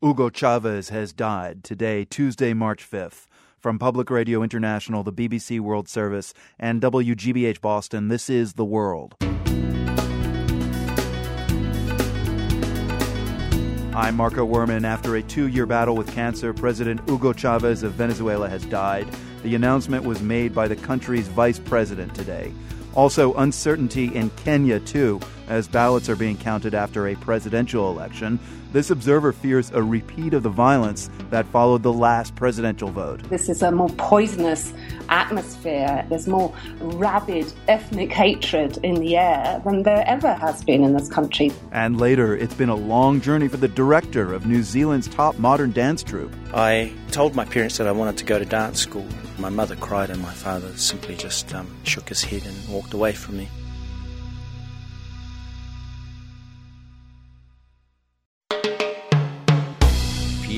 Hugo Chavez has died today, Tuesday, March 5th. From Public Radio International, the BBC World Service, and WGBH Boston, this is The World. I'm Marco Werman. After a two year battle with cancer, President Hugo Chavez of Venezuela has died. The announcement was made by the country's vice president today. Also, uncertainty in Kenya, too, as ballots are being counted after a presidential election. This observer fears a repeat of the violence that followed the last presidential vote. This is a more poisonous atmosphere. There's more rabid ethnic hatred in the air than there ever has been in this country. And later, it's been a long journey for the director of New Zealand's top modern dance troupe. I told my parents that I wanted to go to dance school. My mother cried, and my father simply just um, shook his head and walked away from me.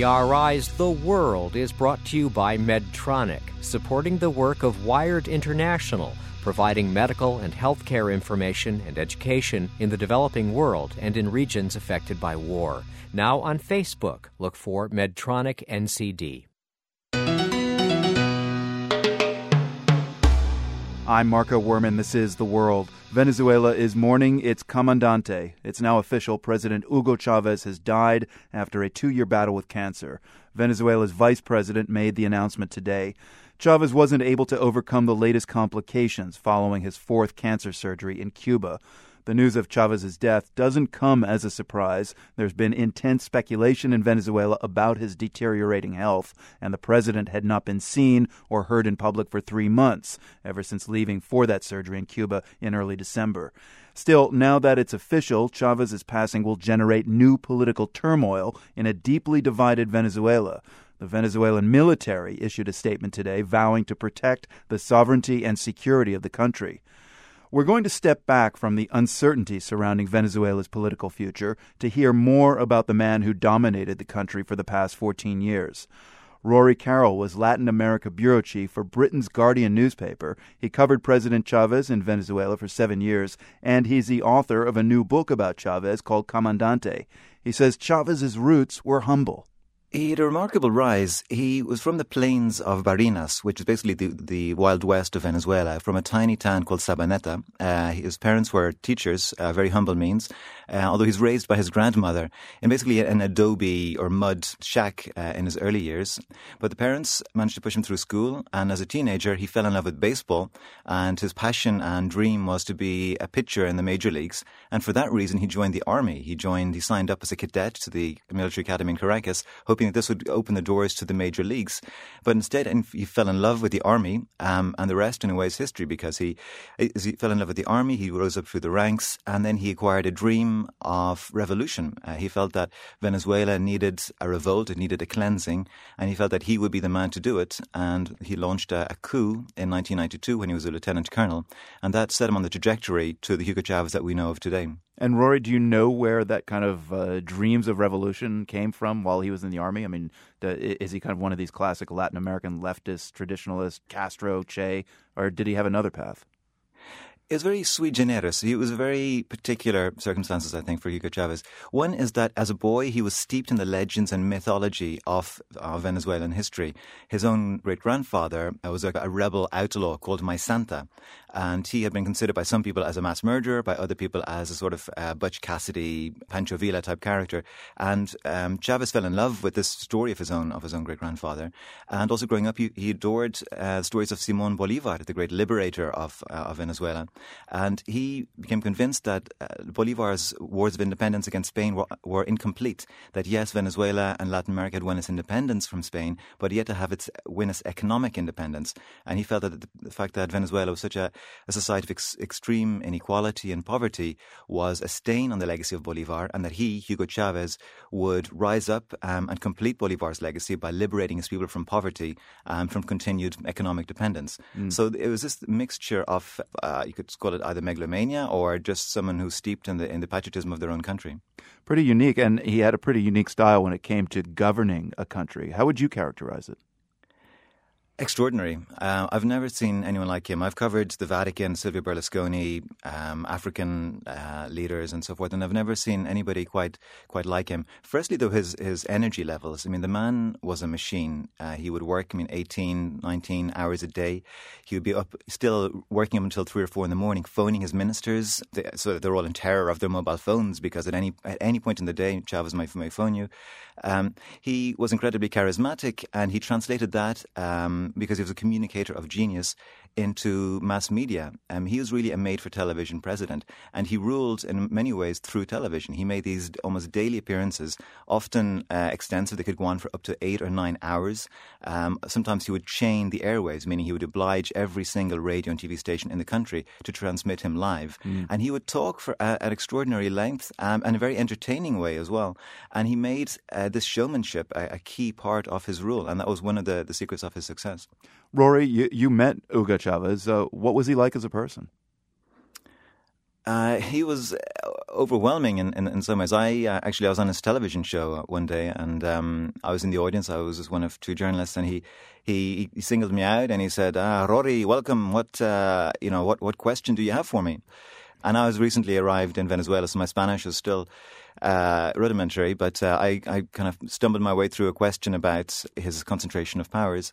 PRI's The World is brought to you by Medtronic, supporting the work of Wired International, providing medical and healthcare information and education in the developing world and in regions affected by war. Now on Facebook, look for Medtronic NCD. I'm Marco Werman. This is The World. Venezuela is mourning its comandante. It's now official. President Hugo Chavez has died after a two year battle with cancer. Venezuela's vice president made the announcement today. Chavez wasn't able to overcome the latest complications following his fourth cancer surgery in Cuba. The news of Chavez's death doesn't come as a surprise. There's been intense speculation in Venezuela about his deteriorating health, and the president had not been seen or heard in public for three months, ever since leaving for that surgery in Cuba in early December. Still, now that it's official, Chavez's passing will generate new political turmoil in a deeply divided Venezuela. The Venezuelan military issued a statement today vowing to protect the sovereignty and security of the country. We're going to step back from the uncertainty surrounding Venezuela's political future to hear more about the man who dominated the country for the past 14 years. Rory Carroll was Latin America bureau chief for Britain's Guardian newspaper. He covered President Chavez in Venezuela for seven years, and he's the author of a new book about Chavez called Comandante. He says Chavez's roots were humble. He had a remarkable rise. He was from the plains of Barinas, which is basically the, the wild west of Venezuela, from a tiny town called Sabaneta. Uh, his parents were teachers, uh, very humble means, uh, although he's raised by his grandmother in basically an adobe or mud shack uh, in his early years. But the parents managed to push him through school, and as a teenager, he fell in love with baseball, and his passion and dream was to be a pitcher in the major leagues. And for that reason, he joined the army. He joined, he signed up as a cadet to the military academy in Caracas, hoping that this would open the doors to the major leagues. But instead, he fell in love with the army, um, and the rest, in a way, is history because he, he fell in love with the army, he rose up through the ranks, and then he acquired a dream of revolution. Uh, he felt that Venezuela needed a revolt, it needed a cleansing, and he felt that he would be the man to do it. And he launched a, a coup in 1992 when he was a lieutenant colonel, and that set him on the trajectory to the Hugo Chavez that we know of today. And Rory, do you know where that kind of uh, dreams of revolution came from while he was in the army? I mean, is he kind of one of these classic Latin American leftist traditionalists, Castro, Che, or did he have another path? It was very sui generis. It was very particular circumstances, I think, for Hugo Chavez. One is that as a boy, he was steeped in the legends and mythology of, Venezuelan history. His own great grandfather uh, was a, a, rebel outlaw called Maisanta, and he had been considered by some people as a mass murderer, by other people as a sort of uh, Butch Cassidy, Pancho Villa type character. And um, Chavez fell in love with this story of his own of his own great grandfather. And also growing up, he, he adored uh, stories of Simon Bolivar, the great liberator of, uh, of Venezuela. And he became convinced that uh, Bolivar's wars of independence against Spain were, were, incomplete. That yes, Venezuela and Latin America had won its independence from Spain, but yet to have its win its economic independence. And he felt that the, the fact that Venezuela was such a, a society of ex- extreme inequality and poverty was a stain on the legacy of Bolivar, and that he, Hugo Chavez, would rise up um, and complete Bolivar's legacy by liberating his people from poverty and from continued economic dependence. Mm. So it was this mixture of, uh, you could call it either megalomania or just someone who's steeped in the in the patriotism of their own country. Pretty unique, and he had a pretty unique style when it came to governing a country. How would you characterize it? Extraordinary. Uh, I've never seen anyone like him. I've covered the Vatican, Silvio Berlusconi, um, African uh, leaders, and so forth, and I've never seen anybody quite quite like him. Firstly, though, his his energy levels. I mean, the man was a machine. Uh, he would work, I mean, 18, 19 hours a day. He would be up, still working until three or four in the morning, phoning his ministers, so that they're all in terror of their mobile phones because at any at any point in the day, Chavez might, might phone you. Um, he was incredibly charismatic, and he translated that. Um, because he was a communicator of genius into mass media. Um, he was really a made for television president, and he ruled in many ways through television. He made these almost daily appearances, often uh, extensive. They could go on for up to eight or nine hours. Um, sometimes he would chain the airwaves, meaning he would oblige every single radio and TV station in the country to transmit him live. Mm. And he would talk for uh, an extraordinary length um, and a very entertaining way as well. And he made uh, this showmanship a, a, key part of his rule, and that was one of the, the secrets of his success. Rory, you, you met Hugo Chavez. Uh, what was he like as a person? Uh, he was uh, overwhelming in, in, in, some ways. I uh, actually I was on his television show uh, one day, and um, I was in the audience. I was one of two journalists, and he he, he singled me out and he said, ah, "Rory, welcome. What uh, you know? What what question do you have for me?" And I was recently arrived in Venezuela, so my Spanish is still uh, rudimentary, but uh, I, I kind of stumbled my way through a question about his concentration of powers.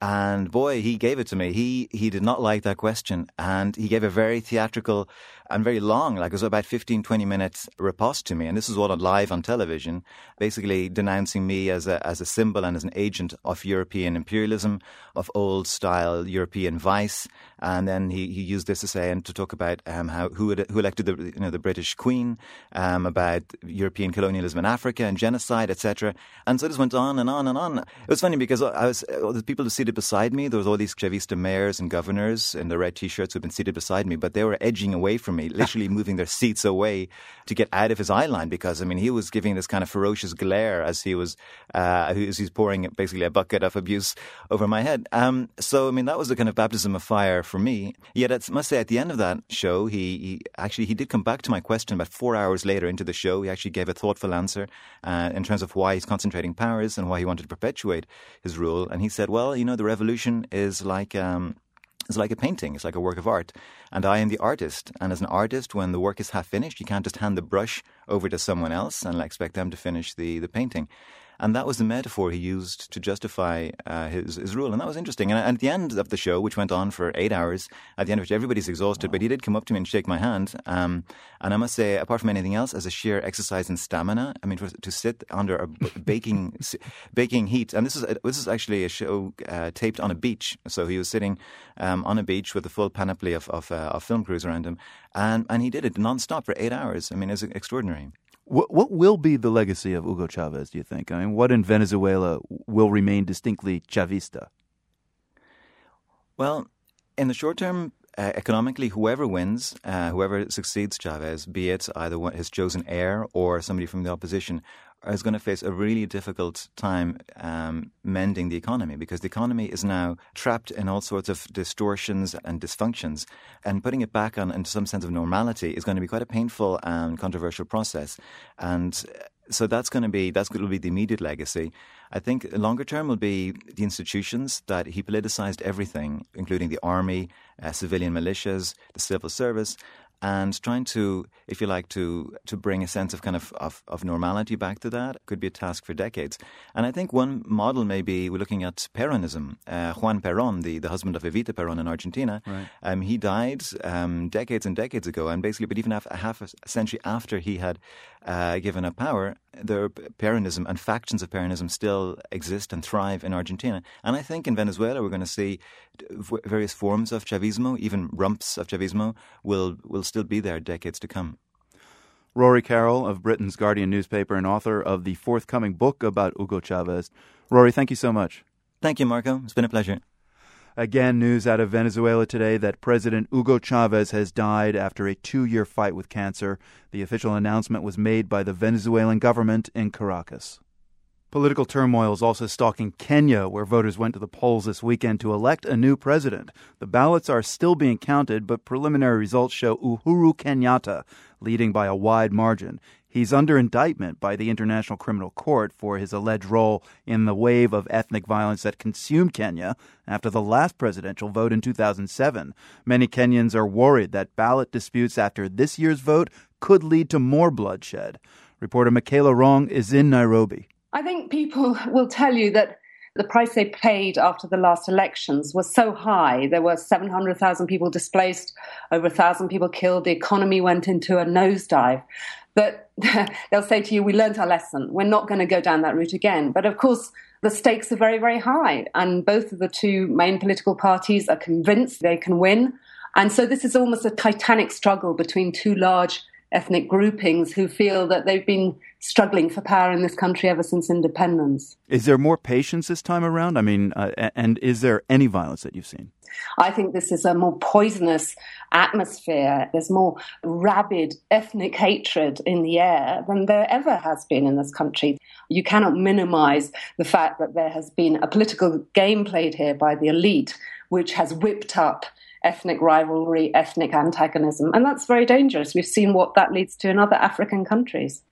And boy, he gave it to me. He he did not like that question, and he gave a very theatrical and very long, like it was about 15, 20 minutes riposte to me. And this is all live on television, basically denouncing me as a, as a symbol and as an agent of European imperialism, of old style European vice. And then he, he used this to say and to talk about um, how who, had, who elected the you know the British Queen, um, about European colonialism in Africa and genocide, etc. And so this went on and on and on. It was funny because I was the people who seated beside me. There was all these Chavista mayors and governors in the red t-shirts who had been seated beside me, but they were edging away from me, literally moving their seats away to get out of his eye line because I mean he was giving this kind of ferocious glare as he was uh, as he's pouring basically a bucket of abuse over my head. Um, so I mean that was a kind of baptism of fire for me. Yet I must say at the end of that show, he, he actually he did come back to my question about four hours later into the show. He actually gave a thoughtful answer uh, in terms of why he's concentrating powers and why he wanted to perpetuate his rule. And he said, well, you know, the revolution is like um, it's like a painting, it's like a work of art. And I am the artist. And as an artist, when the work is half finished, you can't just hand the brush over to someone else and expect them to finish the, the painting. And that was the metaphor he used to justify uh, his, his rule. And that was interesting. And at the end of the show, which went on for eight hours, at the end of which everybody's exhausted, wow. but he did come up to me and shake my hand. Um, and I must say, apart from anything else, as a sheer exercise in stamina, I mean, to sit under a baking, baking heat. And this is, this is actually a show uh, taped on a beach. So he was sitting um, on a beach with a full panoply of, of, uh, of film crews around him. And, and he did it nonstop for eight hours. I mean, it was extraordinary. What, what will be the legacy of Hugo Chavez, do you think? I mean, what in Venezuela will remain distinctly Chavista? Well, in the short term, uh, economically, whoever wins, uh, whoever succeeds Chavez, be it either his chosen heir or somebody from the opposition, is going to face a really difficult time um, mending the economy because the economy is now trapped in all sorts of distortions and dysfunctions. And putting it back on into some sense of normality is going to be quite a painful and controversial process. And so that's going to be that's going to be the immediate legacy. I think longer term will be the institutions that he politicized everything, including the army, uh, civilian militias, the civil service, and trying to, if you like, to to bring a sense of kind of, of, of normality back to that could be a task for decades. And I think one model may be we're looking at Peronism. Uh, Juan Perón, the, the husband of Evita Perón in Argentina, right. um, he died um, decades and decades ago, and basically, but even half, half a century after he had uh, given a power, the Peronism and factions of Peronism still exist and thrive in Argentina. And I think in Venezuela we're going to see various forms of Chavismo, even rumps of Chavismo, will will still be there decades to come. Rory Carroll of Britain's Guardian newspaper and author of the forthcoming book about Hugo Chavez. Rory, thank you so much. Thank you, Marco. It's been a pleasure. Again, news out of Venezuela today that President Hugo Chavez has died after a two year fight with cancer. The official announcement was made by the Venezuelan government in Caracas. Political turmoil is also stalking Kenya, where voters went to the polls this weekend to elect a new president. The ballots are still being counted, but preliminary results show Uhuru Kenyatta leading by a wide margin. He's under indictment by the International Criminal Court for his alleged role in the wave of ethnic violence that consumed Kenya after the last presidential vote in 2007. Many Kenyans are worried that ballot disputes after this year's vote could lead to more bloodshed. Reporter Michaela Wrong is in Nairobi. I think people will tell you that the price they paid after the last elections was so high. There were 700,000 people displaced, over 1,000 people killed. The economy went into a nosedive. But they'll say to you, We learned our lesson. We're not going to go down that route again. But of course, the stakes are very, very high. And both of the two main political parties are convinced they can win. And so this is almost a titanic struggle between two large ethnic groupings who feel that they've been struggling for power in this country ever since independence. Is there more patience this time around? I mean, uh, and is there any violence that you've seen? I think this is a more poisonous atmosphere. There's more rabid ethnic hatred in the air than there ever has been in this country. You cannot minimize the fact that there has been a political game played here by the elite, which has whipped up ethnic rivalry, ethnic antagonism. And that's very dangerous. We've seen what that leads to in other African countries.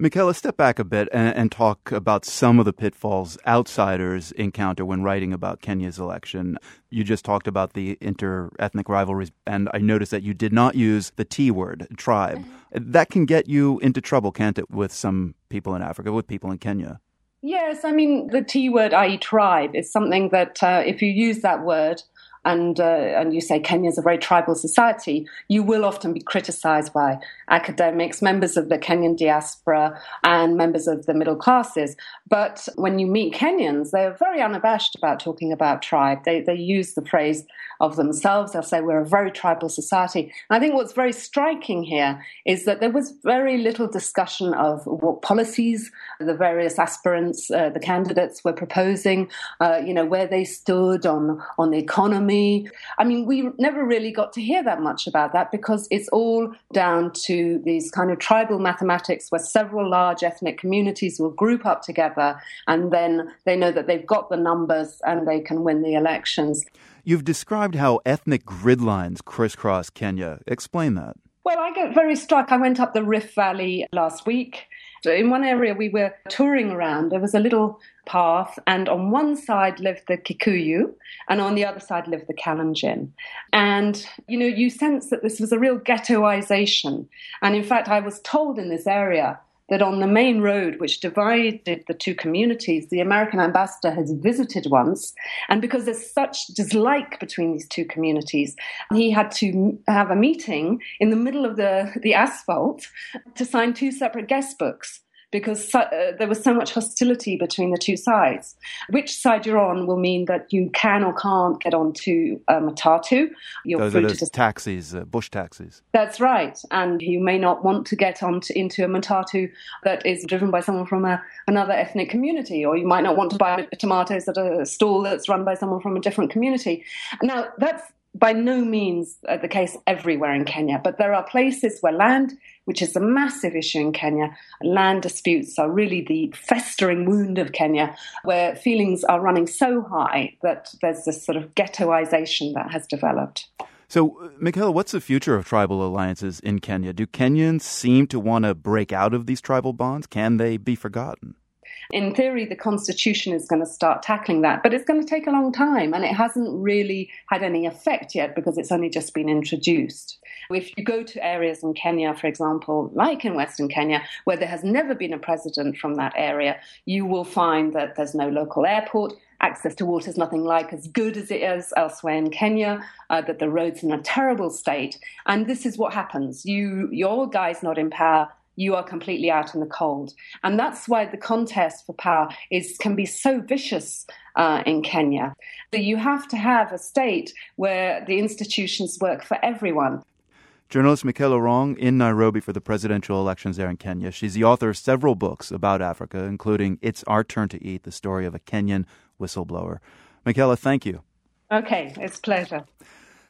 Michaela, step back a bit and, and, talk about some of the pitfalls outsiders encounter when writing about Kenya's election. You just talked about the inter-ethnic rivalries, and I noticed that you did not use the T word, tribe. That can get you into trouble, can't it, with some people in Africa, with people in Kenya? Yes, I mean, the T word, i.e., tribe, is something that uh, if you use that word, and uh, and you say Kenya is a very tribal society, you will often be criticised by academics, members of the Kenyan diaspora, and members of the middle classes. But when you meet Kenyans, they're very unabashed about talking about tribe. They they use the phrase of themselves. They'll say we're a very tribal society. And I think what's very striking here is that there was very little discussion of what policies the various aspirants, uh, the candidates, were proposing. Uh, you know where they stood on on the economy. I mean, we never really got to hear that much about that because it's all down to these kind of tribal mathematics where several large ethnic communities will group up together and then they know that they've got the numbers and they can win the elections. You've described how ethnic grid lines crisscross Kenya. Explain that. Well, I get very struck. I went up the Rift Valley last week. In one area we were touring around, there was a little path, and on one side lived the Kikuyu, and on the other side lived the Kalenjin. And, you know, you sense that this was a real ghettoization. And in fact, I was told in this area that on the main road which divided the two communities, the American ambassador has visited once. And because there's such dislike between these two communities, he had to have a meeting in the middle of the, the asphalt to sign two separate guest books because so, uh, there was so much hostility between the two sides. Which side you're on will mean that you can or can't get onto a matatu. You're Those are those just... taxis, uh, bush taxis. That's right, and you may not want to get onto into a matatu that is driven by someone from a, another ethnic community, or you might not want to buy tomatoes at a stall that's run by someone from a different community. Now that's by no means uh, the case everywhere in Kenya, but there are places where land, which is a massive issue in Kenya, land disputes are really the festering wound of Kenya, where feelings are running so high that there's this sort of ghettoization that has developed. So, uh, Michaela, what's the future of tribal alliances in Kenya? Do Kenyans seem to want to break out of these tribal bonds? Can they be forgotten? In theory, the Constitution is going to start tackling that, but it's going to take a long time and it hasn't really had any effect yet because it's only just been introduced. If you go to areas in Kenya, for example, like in Western Kenya, where there has never been a president from that area, you will find that there's no local airport, access to water is nothing like as good as it is elsewhere in Kenya, uh, that the roads in a terrible state. And this is what happens. You, your guy's not in power you are completely out in the cold. And that's why the contest for power is can be so vicious uh, in Kenya. So you have to have a state where the institutions work for everyone. Journalist Michaela Wrong in Nairobi for the presidential elections there in Kenya. She's the author of several books about Africa, including It's Our Turn to Eat, the story of a Kenyan whistleblower. Michaela, thank you. Okay, it's a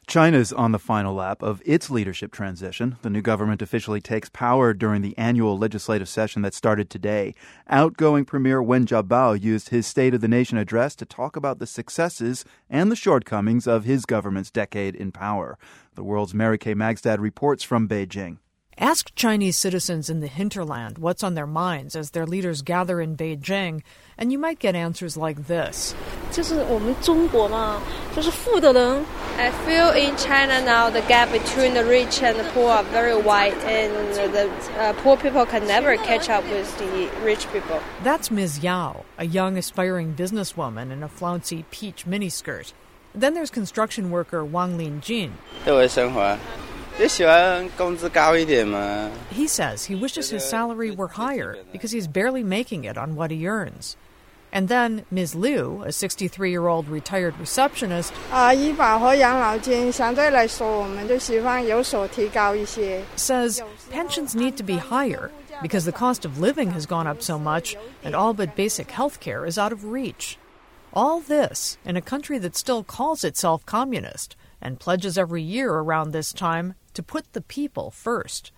pleasure. China's on the final lap of its leadership transition. The new government officially takes power during the annual legislative session that started today. Outgoing Premier Wen Jiabao used his State of the Nation address to talk about the successes and the shortcomings of his government's decade in power. The world's Mary Kay Magstad reports from Beijing. Ask Chinese citizens in the hinterland what's on their minds as their leaders gather in Beijing, and you might get answers like this. I feel in China now the gap between the rich and the poor are very wide, and the uh, poor people can never catch up with the rich people. That's Ms. Yao, a young aspiring businesswoman in a flouncy peach miniskirt. Then there's construction worker Wang Linjin. He says he wishes his salary were higher because he's barely making it on what he earns. And then Ms. Liu, a 63 year old retired receptionist, says pensions need to be higher because the cost of living has gone up so much and all but basic health care is out of reach. All this in a country that still calls itself communist and pledges every year around this time to put the people first.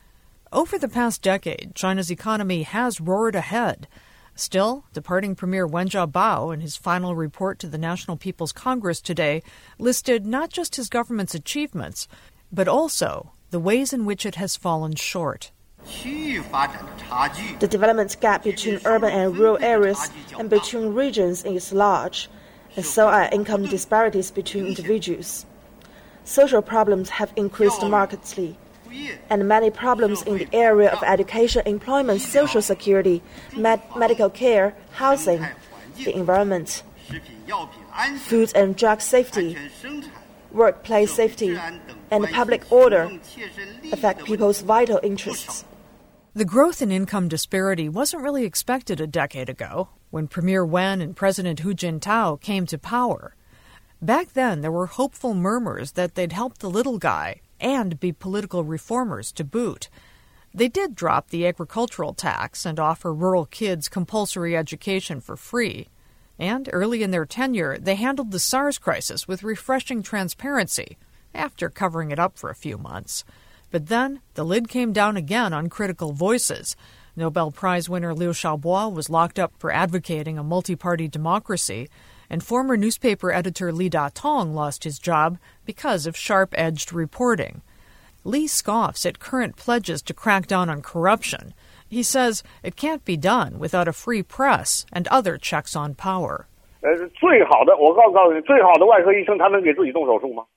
Over the past decade, China's economy has roared ahead. Still, departing Premier Wen Jiabao in his final report to the National People's Congress today listed not just his government's achievements, but also the ways in which it has fallen short. The development gap between urban and rural areas and between regions is large, and so are income disparities between individuals social problems have increased markedly, and many problems in the area of education, employment, social security, med- medical care, housing, the environment, food and drug safety, workplace safety, and public order affect people's vital interests. The growth in income disparity wasn't really expected a decade ago when Premier Wen and President Hu Jintao came to power. Back then, there were hopeful murmurs that they'd help the little guy and be political reformers to boot. They did drop the agricultural tax and offer rural kids compulsory education for free. And early in their tenure, they handled the SARS crisis with refreshing transparency, after covering it up for a few months. But then the lid came down again on critical voices. Nobel Prize winner Liu Xiaobo was locked up for advocating a multi party democracy, and former newspaper editor Li Datong lost his job because of sharp edged reporting. Li scoffs at current pledges to crack down on corruption. He says it can't be done without a free press and other checks on power.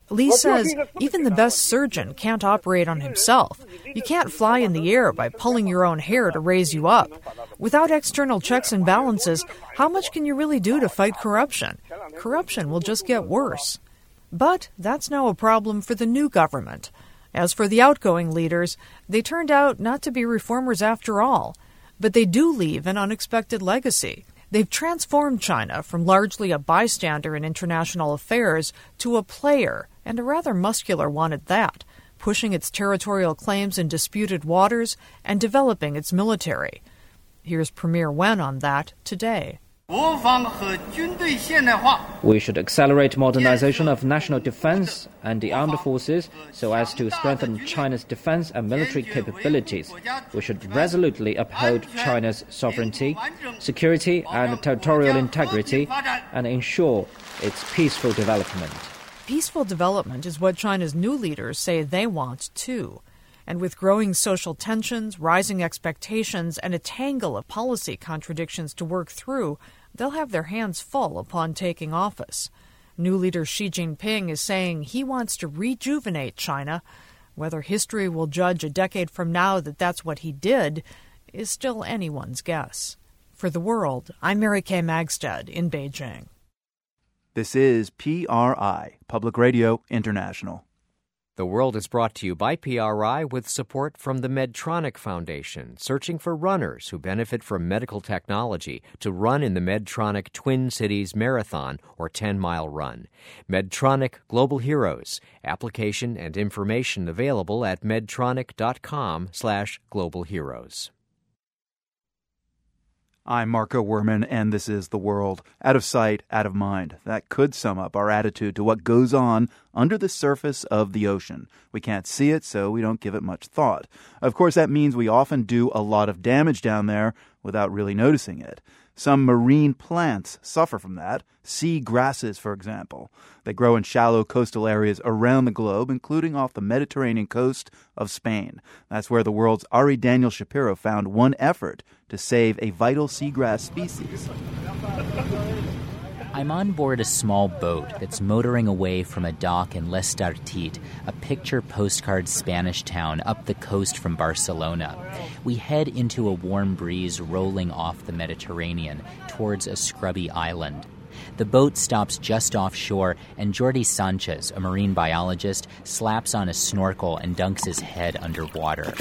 Li says even the best surgeon can't operate on himself. You can't fly in the air by pulling your own hair to raise you up. Without external checks and balances, how much can you really do to fight corruption? Corruption will just get worse. But that's now a problem for the new government. As for the outgoing leaders, they turned out not to be reformers after all. But they do leave an unexpected legacy. They've transformed China from largely a bystander in international affairs to a player, and a rather muscular one at that, pushing its territorial claims in disputed waters and developing its military. Here's Premier Wen on that today. We should accelerate modernization of national defense and the armed forces so as to strengthen China's defense and military capabilities. We should resolutely uphold China's sovereignty, security, and territorial integrity and ensure its peaceful development. Peaceful development is what China's new leaders say they want too. And with growing social tensions, rising expectations, and a tangle of policy contradictions to work through, they'll have their hands full upon taking office. New leader Xi Jinping is saying he wants to rejuvenate China. Whether history will judge a decade from now that that's what he did is still anyone's guess. For the world, I'm Mary Kay Magstad in Beijing. This is PRI, Public Radio International. The World is brought to you by PRI with support from the Medtronic Foundation, searching for runners who benefit from medical technology to run in the Medtronic Twin Cities Marathon or 10 mile run. Medtronic Global Heroes. Application and information available at medtronic.com slash global heroes. I'm Marco Werman, and this is The World. Out of sight, out of mind. That could sum up our attitude to what goes on under the surface of the ocean. We can't see it, so we don't give it much thought. Of course, that means we often do a lot of damage down there without really noticing it. Some marine plants suffer from that, sea grasses, for example. They grow in shallow coastal areas around the globe, including off the Mediterranean coast of Spain. That's where the world's Ari Daniel Shapiro found one effort to save a vital seagrass species. I'm on board a small boat that's motoring away from a dock in L'estartit, a picture postcard Spanish town up the coast from Barcelona. We head into a warm breeze rolling off the Mediterranean towards a scrubby island. The boat stops just offshore, and Jordi Sanchez, a marine biologist, slaps on a snorkel and dunks his head underwater.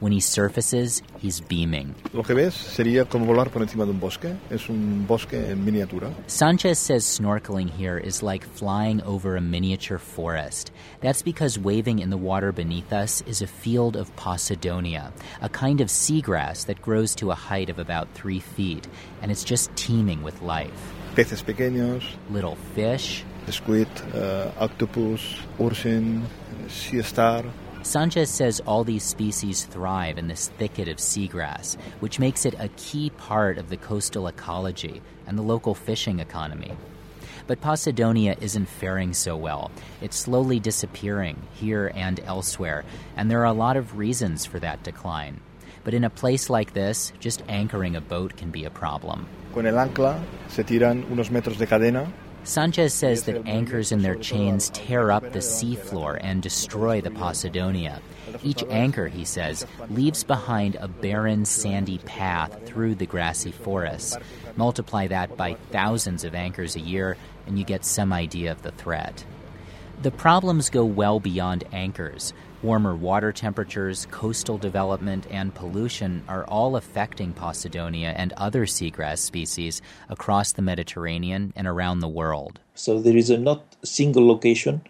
When he surfaces, he's beaming. Lo que ves sería como volar por encima de un bosque. Es un bosque en miniatura. Sanchez says snorkeling here is like flying over a miniature forest. That's because waving in the water beneath us is a field of Posidonia, a kind of seagrass that grows to a height of about three feet, and it's just teeming with life. Peces pequeños, Little fish, squid, uh, octopus, urchin, sea star. Sanchez says all these species thrive in this thicket of seagrass, which makes it a key part of the coastal ecology and the local fishing economy. But Posidonia isn't faring so well. It's slowly disappearing here and elsewhere, and there are a lot of reasons for that decline. But in a place like this, just anchoring a boat can be a problem. Con el ancla se tiran unos metros de cadena Sanchez says that anchors in their chains tear up the seafloor and destroy the Posidonia. Each anchor, he says, leaves behind a barren, sandy path through the grassy forests. Multiply that by thousands of anchors a year, and you get some idea of the threat. The problems go well beyond anchors. Warmer water temperatures, coastal development, and pollution are all affecting Posidonia and other seagrass species across the Mediterranean and around the world. So there is not a not single location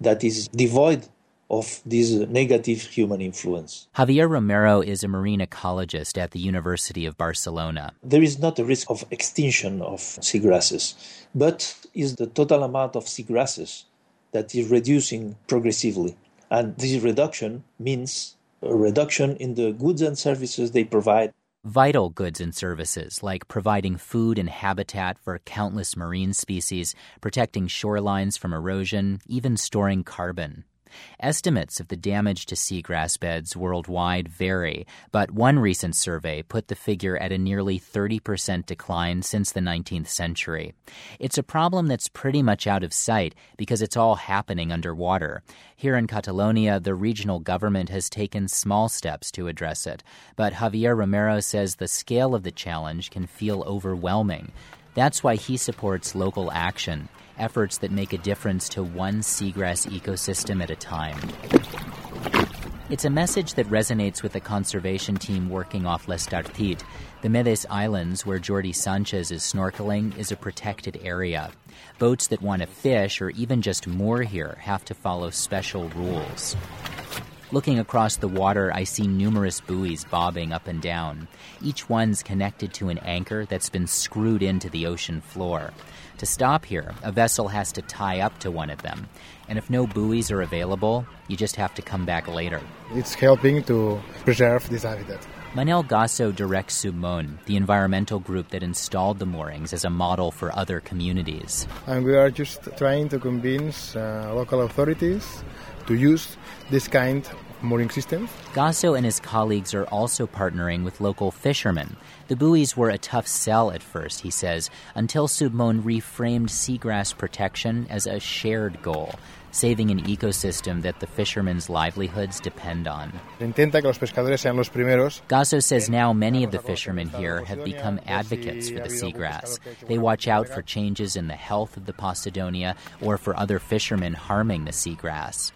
that is devoid of this negative human influence. Javier Romero is a marine ecologist at the University of Barcelona. There is not a risk of extinction of seagrasses, but is the total amount of seagrasses that is reducing progressively. And this reduction means a reduction in the goods and services they provide. Vital goods and services, like providing food and habitat for countless marine species, protecting shorelines from erosion, even storing carbon. Estimates of the damage to seagrass beds worldwide vary, but one recent survey put the figure at a nearly 30% decline since the 19th century. It's a problem that's pretty much out of sight because it's all happening underwater. Here in Catalonia, the regional government has taken small steps to address it, but Javier Romero says the scale of the challenge can feel overwhelming. That's why he supports local action efforts that make a difference to one seagrass ecosystem at a time. It's a message that resonates with the conservation team working off L'estartit. The Medes Islands, where Jordi Sanchez is snorkeling, is a protected area. Boats that want to fish or even just moor here have to follow special rules. Looking across the water, I see numerous buoys bobbing up and down. Each one's connected to an anchor that's been screwed into the ocean floor. To stop here, a vessel has to tie up to one of them. And if no buoys are available, you just have to come back later. It's helping to preserve this habitat. Manel Gasso directs Submon, the environmental group that installed the moorings as a model for other communities. And we are just trying to convince uh, local authorities to use this kind of mooring systems. Gasso and his colleagues are also partnering with local fishermen. The buoys were a tough sell at first, he says, until Submon reframed seagrass protection as a shared goal, saving an ecosystem that the fishermen's livelihoods depend on. Gasso says now many of the fishermen here have become advocates for the seagrass. They watch out for changes in the health of the Posidonia or for other fishermen harming the seagrass.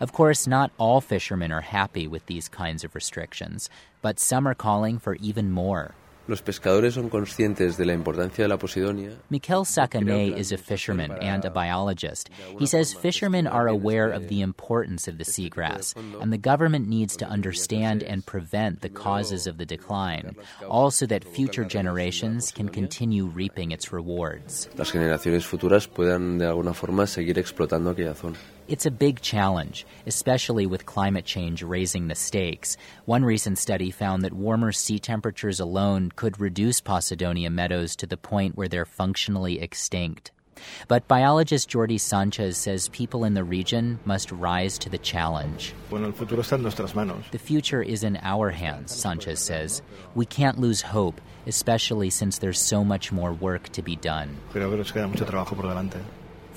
Of course, not all fishermen are happy with these kinds of restrictions, but some are calling for even more. Los pescadores son conscientes de la importancia de la Posidonia. Mikel Sakane is a fisherman and a biologist. He says fishermen are aware of the importance of the seagrass, and the government needs to understand and prevent the causes of the decline, all so that future generations can continue reaping its rewards. Las generaciones futuras puedan de alguna forma seguir explotando aquella zona. It's a big challenge, especially with climate change raising the stakes. One recent study found that warmer sea temperatures alone could reduce Posidonia meadows to the point where they're functionally extinct. But biologist Jordi Sanchez says people in the region must rise to the challenge. The future is in our hands, Sanchez says. We can't lose hope, especially since there's so much more work to be done.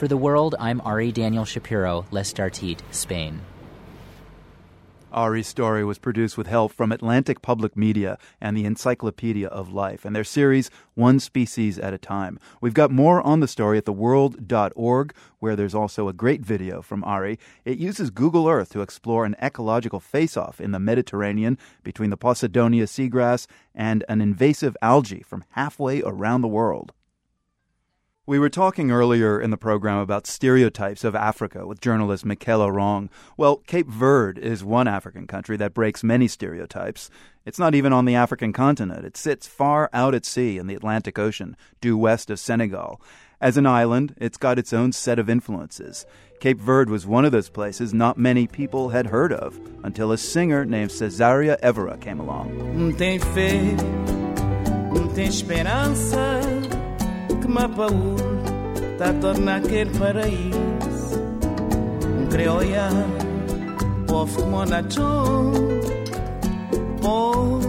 For the world, I'm Ari Daniel Shapiro, L'Estartit, Spain. Ari's story was produced with help from Atlantic Public Media and the Encyclopedia of Life and their series One Species at a Time. We've got more on the story at theworld.org, where there's also a great video from Ari. It uses Google Earth to explore an ecological face off in the Mediterranean between the Posidonia seagrass and an invasive algae from halfway around the world. We were talking earlier in the program about stereotypes of Africa with journalist Michaela Wrong. Well, Cape Verde is one African country that breaks many stereotypes. It's not even on the African continent. It sits far out at sea in the Atlantic Ocean, due west of Senegal. As an island, it's got its own set of influences. Cape Verde was one of those places not many people had heard of until a singer named Cesaria Evora came along. Mapaú tá a tornar aquele paraíso. Um creolha, povo monachon, povo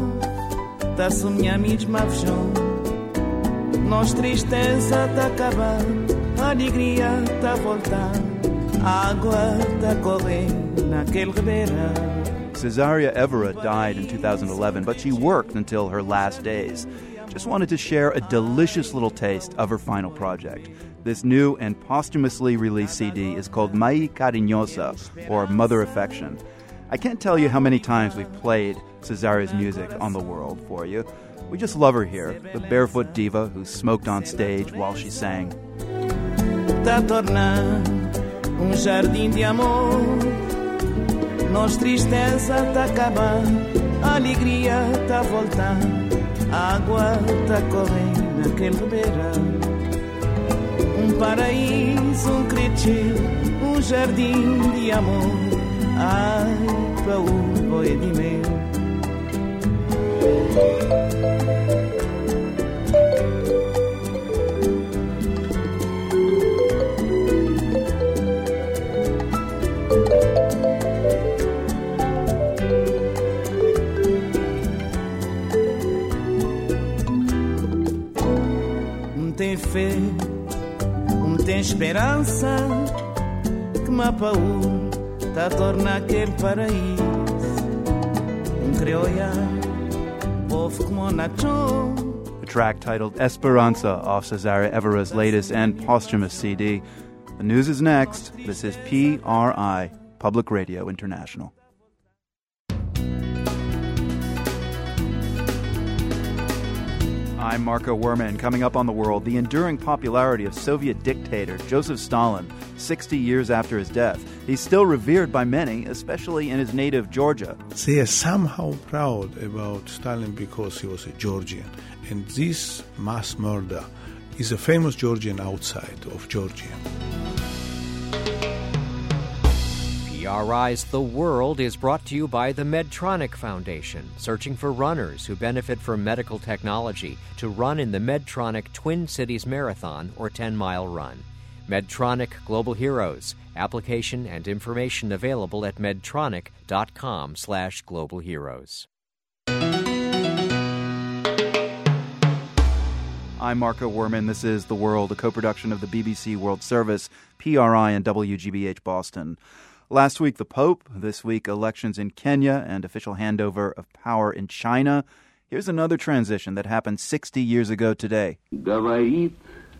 tá sonhando mavjão. Nós tristeza tá acabando, alegria tá voltando, água tá correndo naquele ribeirão. Cesaria Evora died in 2011, but she worked until her last days just wanted to share a delicious little taste of her final project. This new and posthumously released CD is called Mãe Carinhosa, or Mother Affection. I can't tell you how many times we've played Cesaria's music on the world for you. We just love her here, the barefoot diva who smoked on stage while she sang. um de amor. Tristeza tá acabando, alegria tá voltando. A água tá correndo naquele ribeirão. Um paraíso, um cretil, um jardim de amor. Ai, para o boi de mel. Fé, um tem esperança que Mapaú a tornar aquele paraíso. Um creolha, povo como. A track titled Esperanza off Cesaria Evora's latest and posthumous CD. The news is next. This is PRI, Public Radio International. I'm Marco Werman. Coming up on the world, the enduring popularity of Soviet dictator Joseph Stalin 60 years after his death. He's still revered by many, especially in his native Georgia. They are somehow proud about Stalin because he was a Georgian. And this mass murder is a famous Georgian outside of Georgia. PRI's The World is brought to you by the Medtronic Foundation, searching for runners who benefit from medical technology to run in the Medtronic Twin Cities Marathon or 10 mile run. Medtronic Global Heroes. Application and information available at medtronic.com slash global heroes. I'm Marco Werman. This is The World, a co-production of the BBC World Service, PRI, and WGBH Boston. Last week, the Pope. This week, elections in Kenya and official handover of power in China. Here's another transition that happened 60 years ago today. Говорит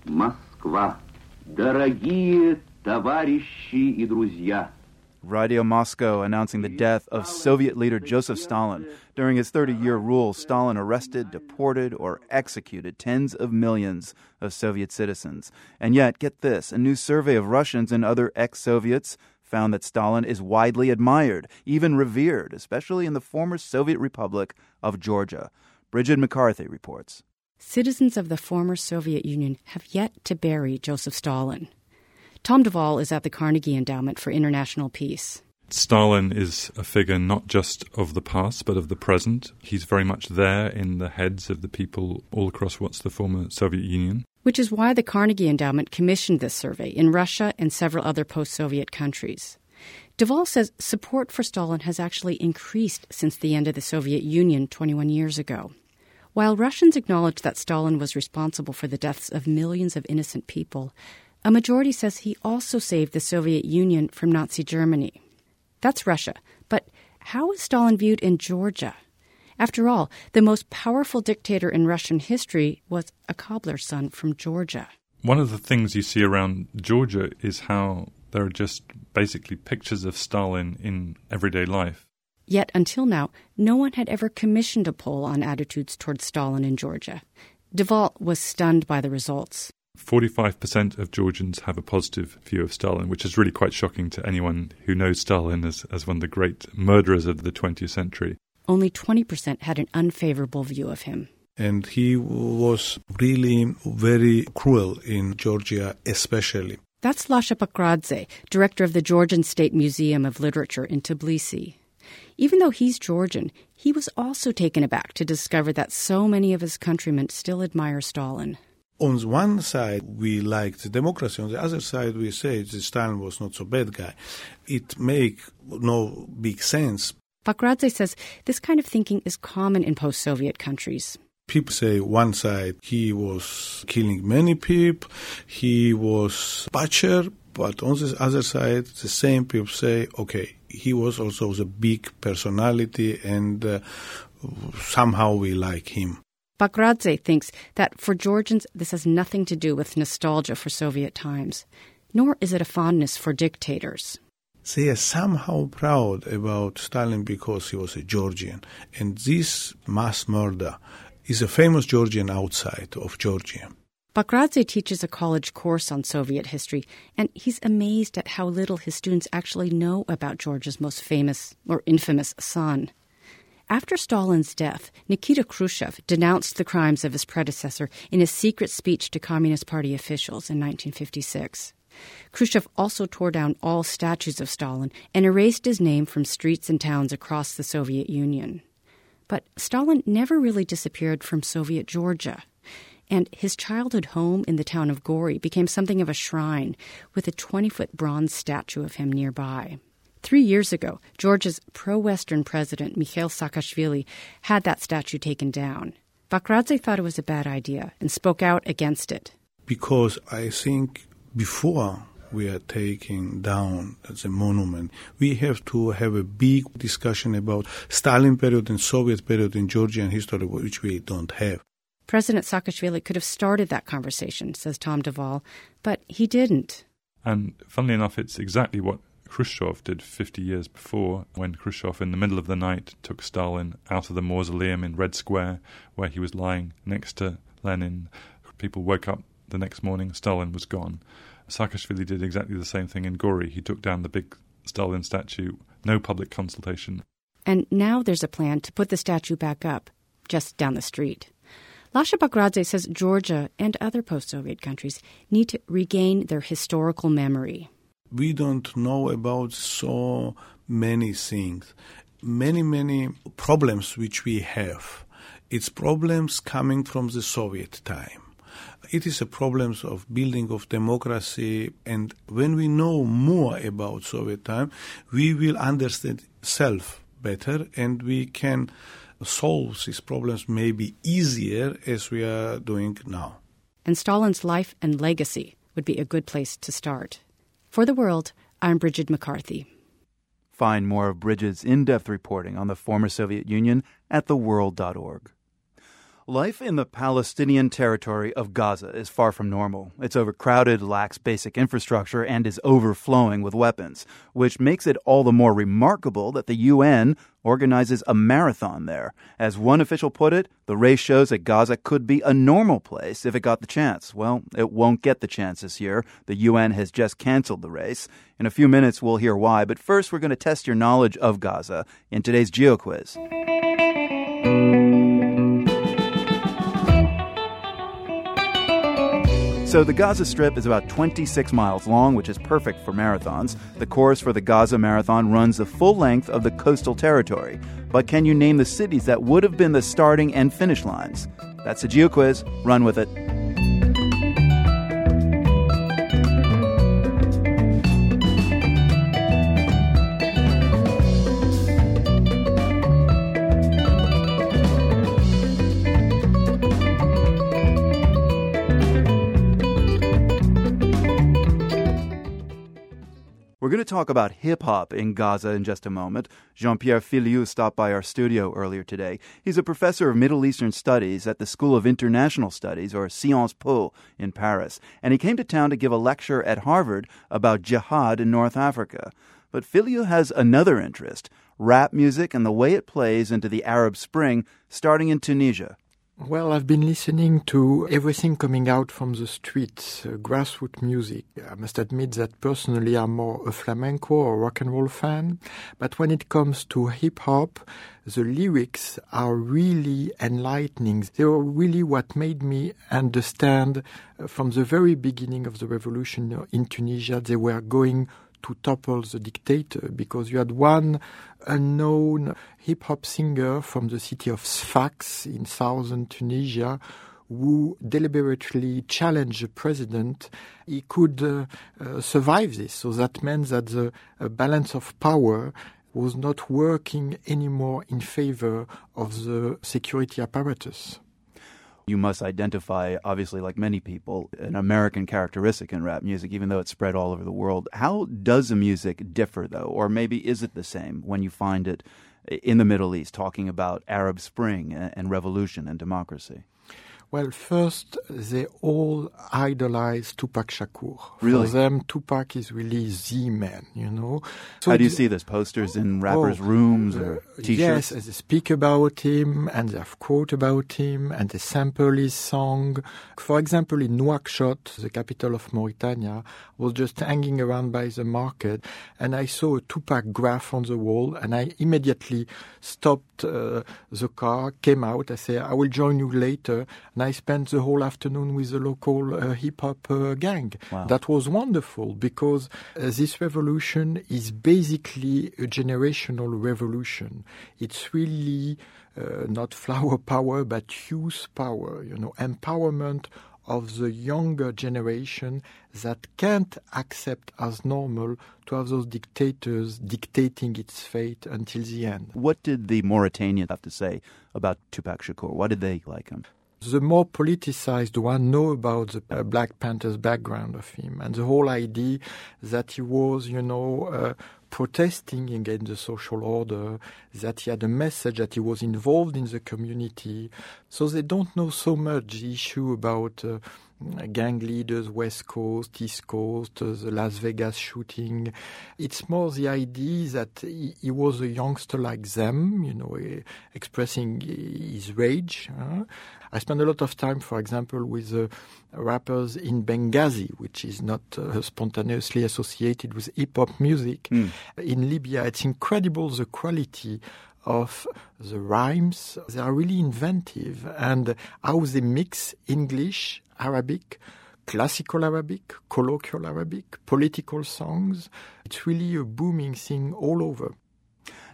Москва. Дорогие товарищи и друзья. Radio Moscow announcing the death of Soviet leader Joseph Stalin. During his 30 year rule, Stalin arrested, deported, or executed tens of millions of Soviet citizens. And yet, get this a new survey of Russians and other ex Soviets found that Stalin is widely admired, even revered, especially in the former Soviet Republic of Georgia. Bridget McCarthy reports. Citizens of the former Soviet Union have yet to bury Joseph Stalin. Tom de Waal is at the Carnegie Endowment for International Peace. Stalin is a figure not just of the past, but of the present. He's very much there in the heads of the people all across what's the former Soviet Union. Which is why the Carnegie Endowment commissioned this survey in Russia and several other post Soviet countries. de Waal says support for Stalin has actually increased since the end of the Soviet Union 21 years ago. While Russians acknowledge that Stalin was responsible for the deaths of millions of innocent people, a majority says he also saved the Soviet Union from Nazi Germany. That's Russia. But how is Stalin viewed in Georgia? After all, the most powerful dictator in Russian history was a cobbler's son from Georgia. One of the things you see around Georgia is how there are just basically pictures of Stalin in everyday life. Yet until now, no one had ever commissioned a poll on attitudes towards Stalin in Georgia. de Waal was stunned by the results. 45% of Georgians have a positive view of Stalin, which is really quite shocking to anyone who knows Stalin as, as one of the great murderers of the 20th century. Only 20% had an unfavorable view of him. And he was really very cruel in Georgia, especially. That's Lasha Bakradze, director of the Georgian State Museum of Literature in Tbilisi. Even though he's Georgian, he was also taken aback to discover that so many of his countrymen still admire Stalin on one side we liked democracy, on the other side we say that Stalin was not so bad guy. It make no big sense. Bakradze says this kind of thinking is common in post-Soviet countries. People say one side he was killing many people, he was butcher, but on the other side the same people say, okay, he was also the big personality and uh, somehow we like him. Bakradze thinks that for Georgians, this has nothing to do with nostalgia for Soviet times, nor is it a fondness for dictators. They are somehow proud about Stalin because he was a Georgian. And this mass murder is a famous Georgian outside of Georgia. Bakradze teaches a college course on Soviet history, and he's amazed at how little his students actually know about Georgia's most famous or infamous son. After Stalin's death, Nikita Khrushchev denounced the crimes of his predecessor in a secret speech to Communist Party officials in 1956. Khrushchev also tore down all statues of Stalin and erased his name from streets and towns across the Soviet Union. But Stalin never really disappeared from Soviet Georgia. And his childhood home in the town of Gori became something of a shrine with a 20 foot bronze statue of him nearby. Three years ago, Georgia's pro Western president, Mikhail Saakashvili, had that statue taken down. Bakradze thought it was a bad idea and spoke out against it. Because I think before we are taking down the monument, we have to have a big discussion about Stalin period and Soviet period in Georgian history, which we don't have. President Saakashvili could have started that conversation, says Tom de Waal, but he didn't. And funnily enough, it's exactly what Khrushchev did 50 years before, when Khrushchev, in the middle of the night, took Stalin out of the mausoleum in Red Square, where he was lying next to Lenin. People woke up the next morning, Stalin was gone. Saakashvili did exactly the same thing in Gori. He took down the big Stalin statue, no public consultation. And now there's a plan to put the statue back up, just down the street. Lasha Bakradze says Georgia and other post Soviet countries need to regain their historical memory we don't know about so many things, many, many problems which we have. It's problems coming from the Soviet time. It is a problem of building of democracy, and when we know more about Soviet time, we will understand self better, and we can solve these problems maybe easier as we are doing now. And Stalin's life and legacy would be a good place to start. For the World, I'm Bridget McCarthy. Find more of Bridget's in depth reporting on the former Soviet Union at theworld.org. Life in the Palestinian territory of Gaza is far from normal. It's overcrowded, lacks basic infrastructure, and is overflowing with weapons, which makes it all the more remarkable that the UN organizes a marathon there. As one official put it, the race shows that Gaza could be a normal place if it got the chance. Well, it won't get the chance this year. The UN has just canceled the race. In a few minutes, we'll hear why, but first, we're going to test your knowledge of Gaza in today's GeoQuiz. So the Gaza Strip is about 26 miles long, which is perfect for marathons. The course for the Gaza Marathon runs the full length of the coastal territory. But can you name the cities that would have been the starting and finish lines? That's a geo quiz. Run with it. Going to talk about hip hop in Gaza in just a moment. Jean Pierre Filiu stopped by our studio earlier today. He's a professor of Middle Eastern Studies at the School of International Studies, or Sciences Po, in Paris. And he came to town to give a lecture at Harvard about jihad in North Africa. But Filiu has another interest rap music and the way it plays into the Arab Spring, starting in Tunisia. Well, I've been listening to everything coming out from the streets, uh, grassroots music. I must admit that personally I'm more a flamenco or rock and roll fan, but when it comes to hip hop, the lyrics are really enlightening. They were really what made me understand uh, from the very beginning of the revolution in Tunisia, they were going to topple the dictator because you had one unknown hip hop singer from the city of Sfax in southern Tunisia who deliberately challenged the president, he could uh, uh, survive this. So that meant that the uh, balance of power was not working anymore in favor of the security apparatus you must identify, obviously, like many people, an American characteristic in rap music, even though it's spread all over the world. How does the music differ, though? Or maybe is it the same when you find it in the Middle East, talking about Arab Spring and revolution and democracy? Well, first, they all idolize Tupac Shakur. Really? For them, Tupac is really the man, you know. So How do you see this? Posters in rappers' oh, rooms or uh, t-shirts? Yes, they speak about him and they have quote about him and they sample his song. For example, in Nouakchott, the capital of Mauritania, was just hanging around by the market and I saw a Tupac graph on the wall and I immediately stopped uh, the car, came out, I said, I will join you later. And I spent the whole afternoon with the local uh, hip hop uh, gang. Wow. That was wonderful because uh, this revolution is basically a generational revolution. It's really uh, not flower power, but youth power, you know, empowerment of the younger generation that can't accept as normal to have those dictators dictating its fate until the end. What did the Mauritanians have to say about Tupac Shakur? Why did they like him? The more politicized one know about the uh, Black Panther's background of him and the whole idea that he was, you know, uh, protesting against the social order, that he had a message, that he was involved in the community. So they don't know so much the issue about uh, gang leaders, West Coast, East Coast, uh, the Las Vegas shooting. It's more the idea that he, he was a youngster like them, you know, uh, expressing his rage. Uh. I spend a lot of time, for example, with uh, rappers in Benghazi, which is not uh, spontaneously associated with hip hop music. Mm. In Libya, it's incredible the quality of the rhymes. They are really inventive and how they mix English, Arabic, classical Arabic, colloquial Arabic, political songs. It's really a booming thing all over.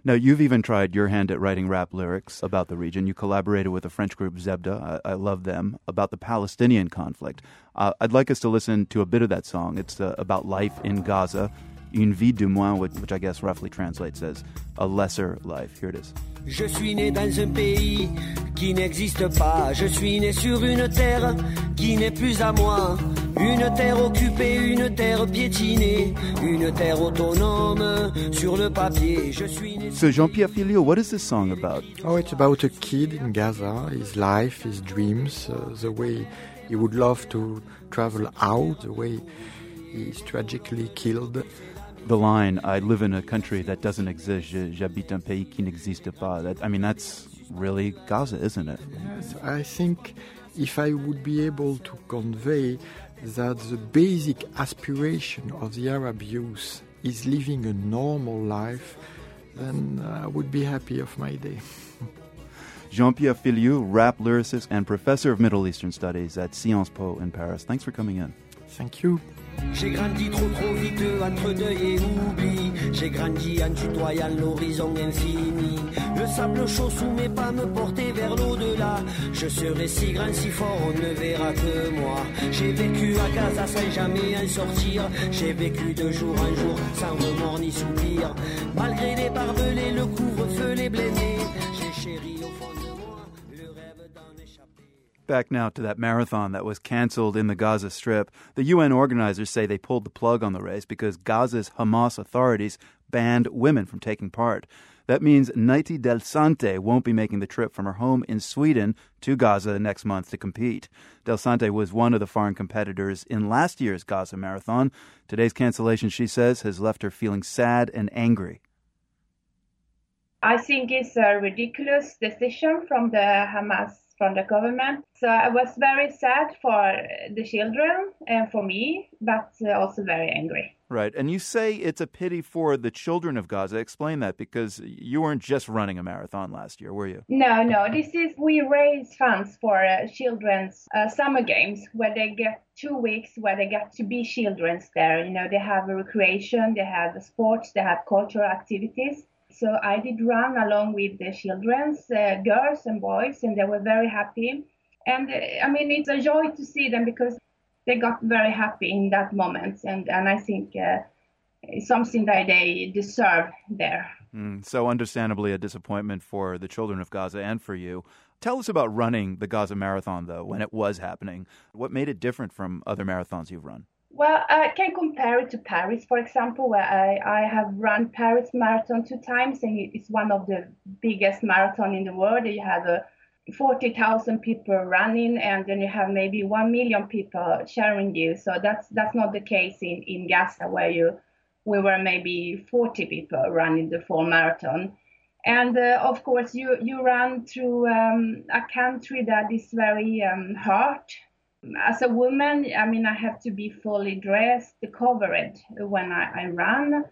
Now, you've even tried your hand at writing rap lyrics about the region. You collaborated with a French group, Zebda, I, I love them, about the Palestinian conflict. Uh, I'd like us to listen to a bit of that song. It's uh, about life in Gaza, Une vie de moins, which, which I guess roughly translates as a lesser life. Here it is. Je suis né dans un pays qui n'existe pas. Je suis né sur une terre qui n'est plus à moi. Une terre occupée, une terre piétinée, une terre autonome sur le papier. Je suis né. So Jean-Pierre Filiu, what is this song about? Oh, it's about a kid in Gaza, his life, his dreams, uh, the way he would love to travel out, the way he's tragically killed the line "I live in a country that doesn't exist." J'habite un pays qui n'existe pas. That, I mean, that's really Gaza, isn't it? Yes, I think if I would be able to convey that the basic aspiration of the Arab youth is living a normal life, then I would be happy of my day. Jean Pierre Filiu, rap lyricist and professor of Middle Eastern Studies at Sciences Po in Paris. Thanks for coming in. Thank you. J'ai grandi trop trop vite entre deuil et oubli. J'ai grandi en tutoyant l'horizon infini. Le sable chaud sous mes pas me portait vers l'au-delà. Je serai si grand, si fort, on ne verra que moi. J'ai vécu à Gaza sans jamais en sortir. J'ai vécu de jour en jour sans remords ni soupir. Malgré les barbelés, le couvre-feu, les blêmés. Back now to that marathon that was canceled in the Gaza Strip. The UN organizers say they pulled the plug on the race because Gaza's Hamas authorities banned women from taking part. That means Naiti Del Sante won't be making the trip from her home in Sweden to Gaza next month to compete. Del Sante was one of the foreign competitors in last year's Gaza Marathon. Today's cancellation, she says, has left her feeling sad and angry. I think it's a ridiculous decision from the Hamas, from the government. So I was very sad for the children and for me, but also very angry. Right. And you say it's a pity for the children of Gaza. Explain that because you weren't just running a marathon last year, were you? No, no. This is we raise funds for uh, children's uh, summer games where they get two weeks where they get to be children's there. You know, they have a recreation, they have sports, they have cultural activities. So I did run along with the children's uh, girls and boys, and they were very happy. And uh, I mean, it's a joy to see them because they got very happy in that moment, and and I think uh, it's something that they deserve there. Mm, so, understandably, a disappointment for the children of Gaza and for you. Tell us about running the Gaza Marathon, though, when it was happening. What made it different from other marathons you've run? Well, I can compare it to Paris, for example, where I, I have run Paris Marathon two times, and it's one of the biggest marathon in the world. You have a 40,000 people running and then you have maybe 1 million people sharing you. So that's that's not the case in, in Gaza where you we were maybe 40 people running the full marathon. And uh, of course, you, you run through um, a country that is very um, hard. As a woman, I mean, I have to be fully dressed, covered when I, I run.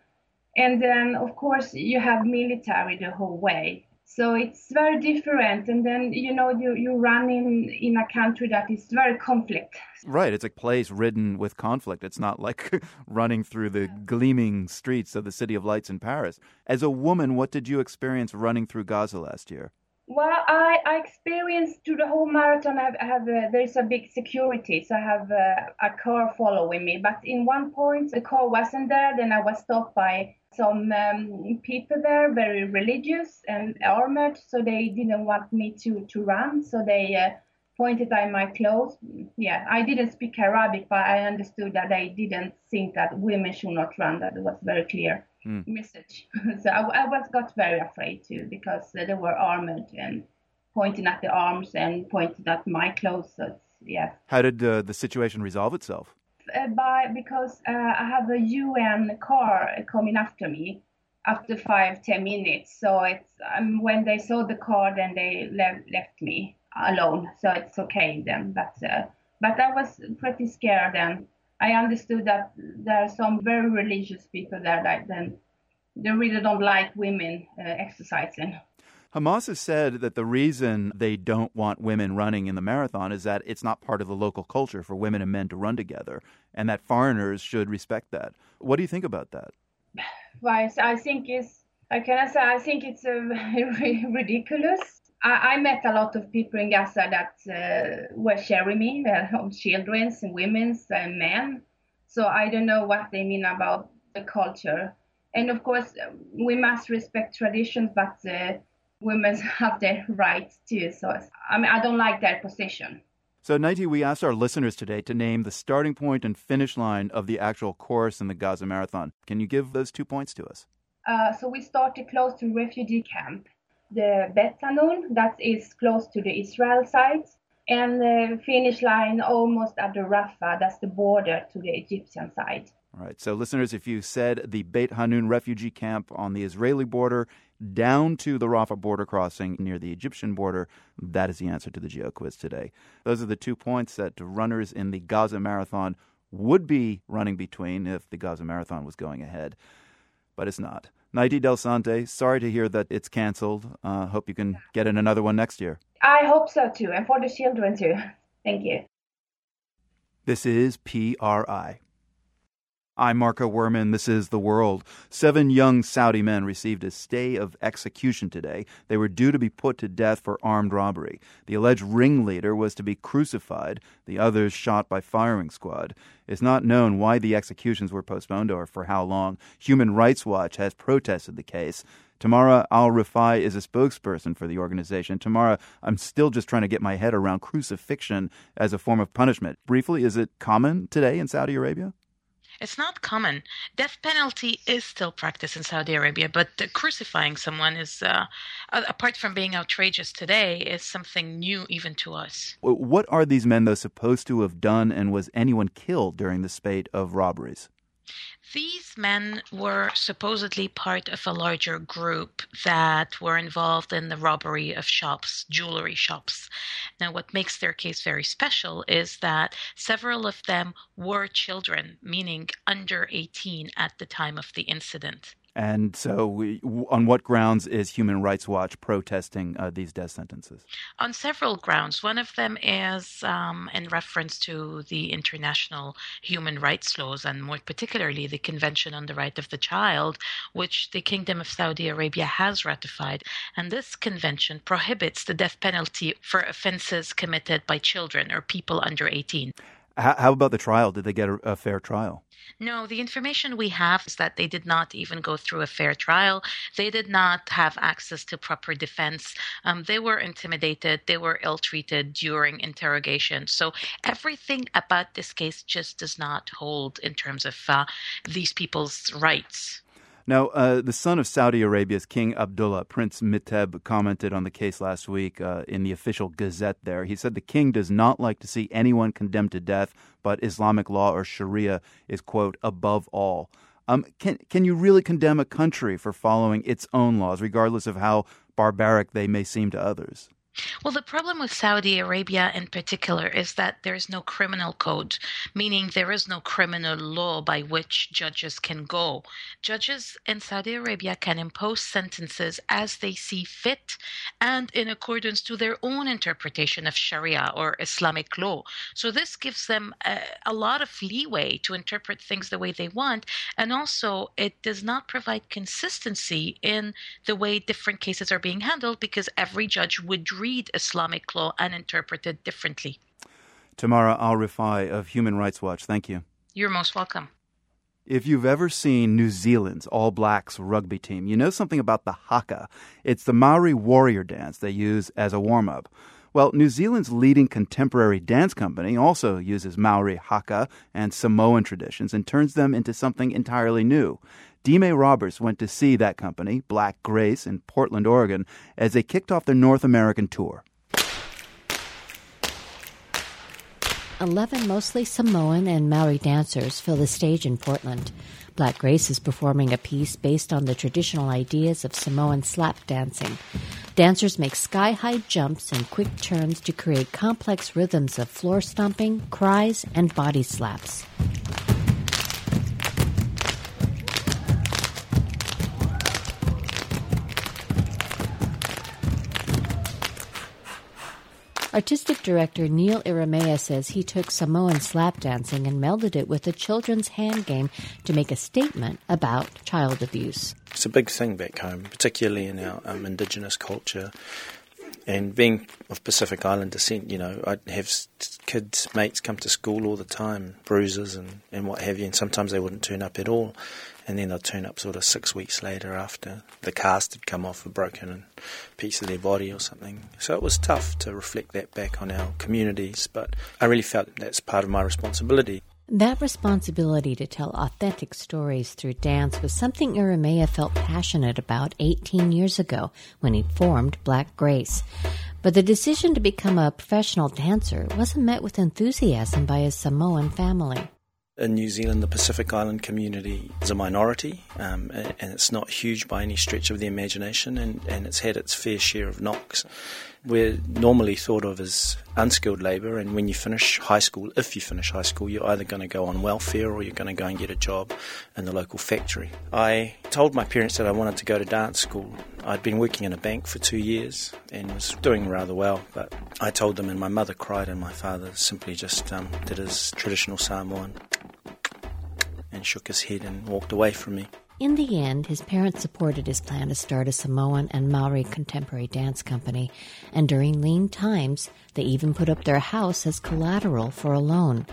And then, of course, you have military the whole way. So it's very different. And then you know you you run in in a country that is very conflict. Right it's a place ridden with conflict. It's not like running through the gleaming streets of the city of lights in paris. As a woman what did you experience running through gaza last year well, I, I experienced through the whole marathon. I have, I have uh, there's a big security, so I have uh, a car following me. But in one point, the car wasn't there. Then I was stopped by some um, people there, very religious and armored, so they didn't want me to, to run. So they uh, pointed at my clothes. Yeah, I didn't speak Arabic, but I understood that they didn't think that women should not run. That was very clear mm. message. so I, I, was got very afraid too because they were armored and pointing at the arms and pointing at my clothes. So yeah. How did uh, the situation resolve itself? uh, by because uh, I have a UN car coming after me after five ten minutes. So it's um, when they saw the car, then they le- left me alone. So it's okay then. But uh, but I was pretty scared then. I understood that there are some very religious people there that then they really don't like women uh, exercising. Hamas has said that the reason they don't want women running in the marathon is that it's not part of the local culture for women and men to run together, and that foreigners should respect that. What do you think about that? Well, I think it's, I can say, I think it's uh, ridiculous. I, I, met a lot of people in Gaza that uh, were sharing me, uh, children's and women's and men. So I don't know what they mean about the culture. And of course, we must respect traditions, but uh, women have their rights too. So I mean, I don't like that position. So, Naiti, we asked our listeners today to name the starting point and finish line of the actual course in the Gaza Marathon. Can you give those two points to us? Uh, so, we started close to refugee camp. The Beit Hanun, that is close to the Israel side, and the finish line almost at the Rafah, that's the border to the Egyptian side. All right. So, listeners, if you said the Beit Hanun refugee camp on the Israeli border down to the Rafah border crossing near the Egyptian border, that is the answer to the Geo quiz today. Those are the two points that runners in the Gaza Marathon would be running between if the Gaza Marathon was going ahead, but it's not. Naiti Del Sante, sorry to hear that it's canceled. Uh, hope you can get in another one next year. I hope so too, and for the children too. Thank you. This is PRI. I'm Marco Werman. This is The World. Seven young Saudi men received a stay of execution today. They were due to be put to death for armed robbery. The alleged ringleader was to be crucified, the others shot by firing squad. It's not known why the executions were postponed or for how long. Human Rights Watch has protested the case. Tamara Al Rifai is a spokesperson for the organization. Tamara, I'm still just trying to get my head around crucifixion as a form of punishment. Briefly, is it common today in Saudi Arabia? It's not common. Death penalty is still practiced in Saudi Arabia, but crucifying someone is, uh, apart from being outrageous today, is something new even to us. What are these men, though, supposed to have done, and was anyone killed during the spate of robberies? These men were supposedly part of a larger group that were involved in the robbery of shops, jewelry shops. Now, what makes their case very special is that several of them were children, meaning under 18 at the time of the incident. And so, we, on what grounds is Human Rights Watch protesting uh, these death sentences? On several grounds. One of them is um, in reference to the international human rights laws, and more particularly the Convention on the Right of the Child, which the Kingdom of Saudi Arabia has ratified. And this convention prohibits the death penalty for offenses committed by children or people under 18. How about the trial? Did they get a, a, fair trial? No, the information we have is that they did not even go through a fair trial. They did not have access to proper defense. Um, they were intimidated. They were ill treated during interrogation. So everything about this case just does not hold in terms of uh, these people's rights. Now, uh, the son of Saudi Arabia's King Abdullah, Prince Miteb, commented on the case last week uh, in the official gazette there. He said the king does not like to see anyone condemned to death, but Islamic law or Sharia is, quote, above all. Um, can, can you really condemn a country for following its own laws, regardless of how barbaric they may seem to others? Well, the problem with Saudi Arabia in particular is that there is no criminal code, meaning there is no criminal law by which judges can go. Judges in Saudi Arabia can impose sentences as they see fit and in accordance to their own interpretation of Sharia or Islamic law. So this gives them a, a lot of leeway to interpret things the way they want. And also, it does not provide consistency in the way different cases are being handled because every judge would read Islamic law and interpret it differently. Tamara Al Rifai of Human Rights Watch, thank you. You're most welcome. If you've ever seen New Zealand's All Blacks rugby team, you know something about the haka. It's the Maori warrior dance they use as a warm up. Well, New Zealand's leading contemporary dance company also uses Maori haka and Samoan traditions and turns them into something entirely new. Dmae Roberts went to see that company, Black Grace, in Portland, Oregon, as they kicked off their North American tour. Eleven mostly Samoan and Maori dancers fill the stage in Portland. Black Grace is performing a piece based on the traditional ideas of Samoan slap dancing. Dancers make sky high jumps and quick turns to create complex rhythms of floor stomping, cries, and body slaps. Artistic director Neil Ieremia says he took Samoan slap dancing and melded it with a children's hand game to make a statement about child abuse. It's a big thing back home, particularly in our um, indigenous culture. And being of Pacific Island descent, you know, I'd have kids, mates come to school all the time, bruises and, and what have you, and sometimes they wouldn't turn up at all and then they'd turn up sort of six weeks later after the cast had come off a broken piece of their body or something. So it was tough to reflect that back on our communities, but I really felt that's part of my responsibility. That responsibility to tell authentic stories through dance was something Ieremia felt passionate about 18 years ago when he formed Black Grace. But the decision to become a professional dancer wasn't met with enthusiasm by his Samoan family. In New Zealand, the Pacific Island community is a minority, um, and it's not huge by any stretch of the imagination, and, and it's had its fair share of knocks. We're normally thought of as unskilled labour, and when you finish high school, if you finish high school, you're either going to go on welfare or you're going to go and get a job in the local factory. I told my parents that I wanted to go to dance school. I'd been working in a bank for two years and was doing rather well, but I told them, and my mother cried, and my father simply just um, did his traditional Samoan and shook his head and walked away from me. In the end, his parents supported his plan to start a Samoan and Maori contemporary dance company, and during lean times, they even put up their house as collateral for a loan.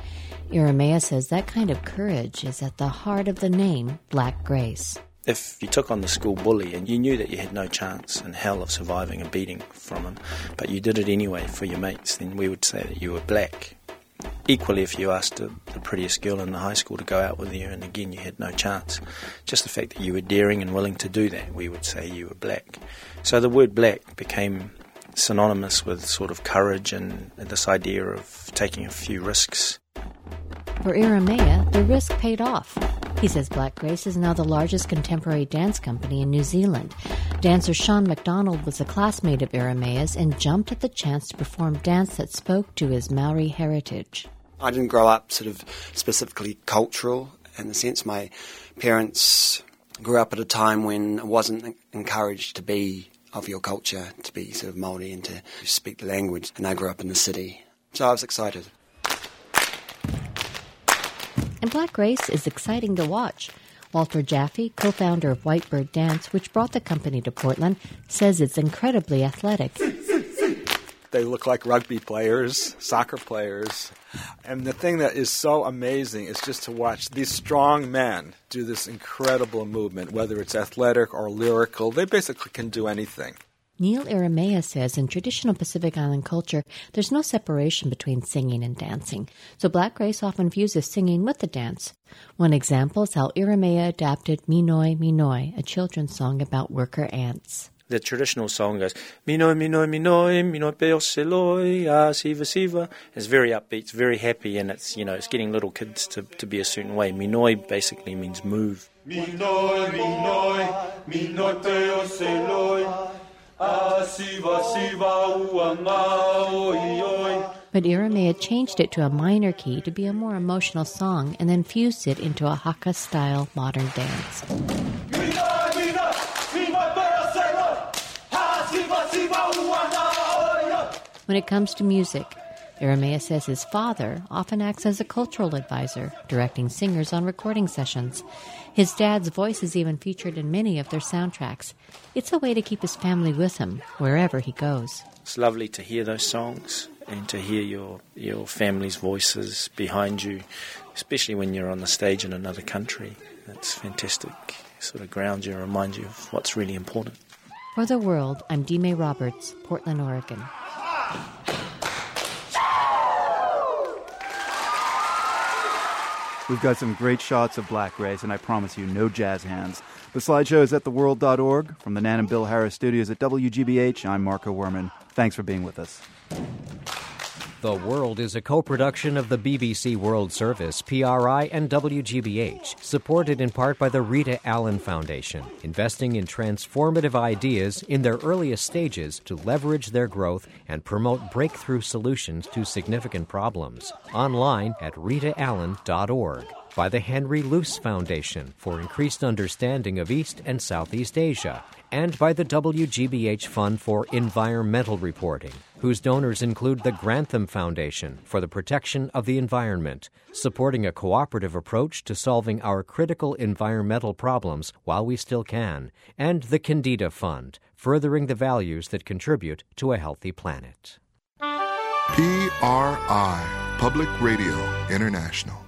Ieremia says that kind of courage is at the heart of the name Black Grace. If you took on the school bully and you knew that you had no chance in hell of surviving a beating from him, but you did it anyway for your mates, then we would say that you were black Equally, if you asked the, the prettiest girl in the high school to go out with you, and again you had no chance, just the fact that you were daring and willing to do that, we would say you were black. So the word black became synonymous with sort of courage and this idea of taking a few risks. For Ieremia, the risk paid off. He says Black Grace is now the largest contemporary dance company in New Zealand. Dancer Sean McDonald was a classmate of Ieremia's and jumped at the chance to perform dance that spoke to his Maori heritage. I didn't grow up sort of specifically cultural in the sense my parents grew up at a time when I wasn't encouraged to be of your culture, to be sort of Maori and to speak the language. And I grew up in the city. So I was excited. And Black Grace is exciting to watch. Walter Jaffe, co founder of Whitebird Dance, which brought the company to Portland, says it's incredibly athletic. They look like rugby players, soccer players. And the thing that is so amazing is just to watch these strong men do this incredible movement, whether it's athletic or lyrical. They basically can do anything. Neil Ieremia says in traditional Pacific Island culture, there's no separation between singing and dancing, so Black Grace often fuses singing with the dance. One example is how Ieremia adapted Minoi Minoi, a children's song about worker ants. The traditional song goes, Minoi Minoi Minoi, Minoi Peo Seloi, Ah Siva Siva. It's very upbeat, it's very happy, and it's, you know, it's getting little kids to, to be a certain way. Minoi basically means move. Minoi Minoi, Minoi Peo Seloi. But Ieremia changed it to a minor key to be a more emotional song and then fused it into a Haka style modern dance. When it comes to music, Ieremia says his father often acts as a cultural advisor, directing singers on recording sessions. His dad's voice is even featured in many of their soundtracks. It's a way to keep his family with him wherever he goes. It's lovely to hear those songs and to hear your, your family's voices behind you, especially when you're on the stage in another country. It's fantastic. It sort of grounds you and reminds you of what's really important. For the world, I'm Dmae Roberts, Portland, Oregon. We've got some great shots of Black Grace, and I promise you, no jazz hands. The slideshow is at theworld.org. From the Nan and Bill Harris studios at WGBH, I'm Marco Werman. Thanks for being with us. The World is a co production of the BBC World Service, PRI, and WGBH, supported in part by the Rita Allen Foundation, investing in transformative ideas in their earliest stages to leverage their growth and promote breakthrough solutions to significant problems. Online at ritaallen.org by the Henry Luce Foundation for increased understanding of East and Southeast Asia, and by the WGBH Fund for Environmental Reporting, whose donors include the Grantham Foundation for the Protection of the Environment, supporting a cooperative approach to solving our critical environmental problems while we still can, and the Kendeda Fund, furthering the values that contribute to a healthy planet. PRI, Public Radio International.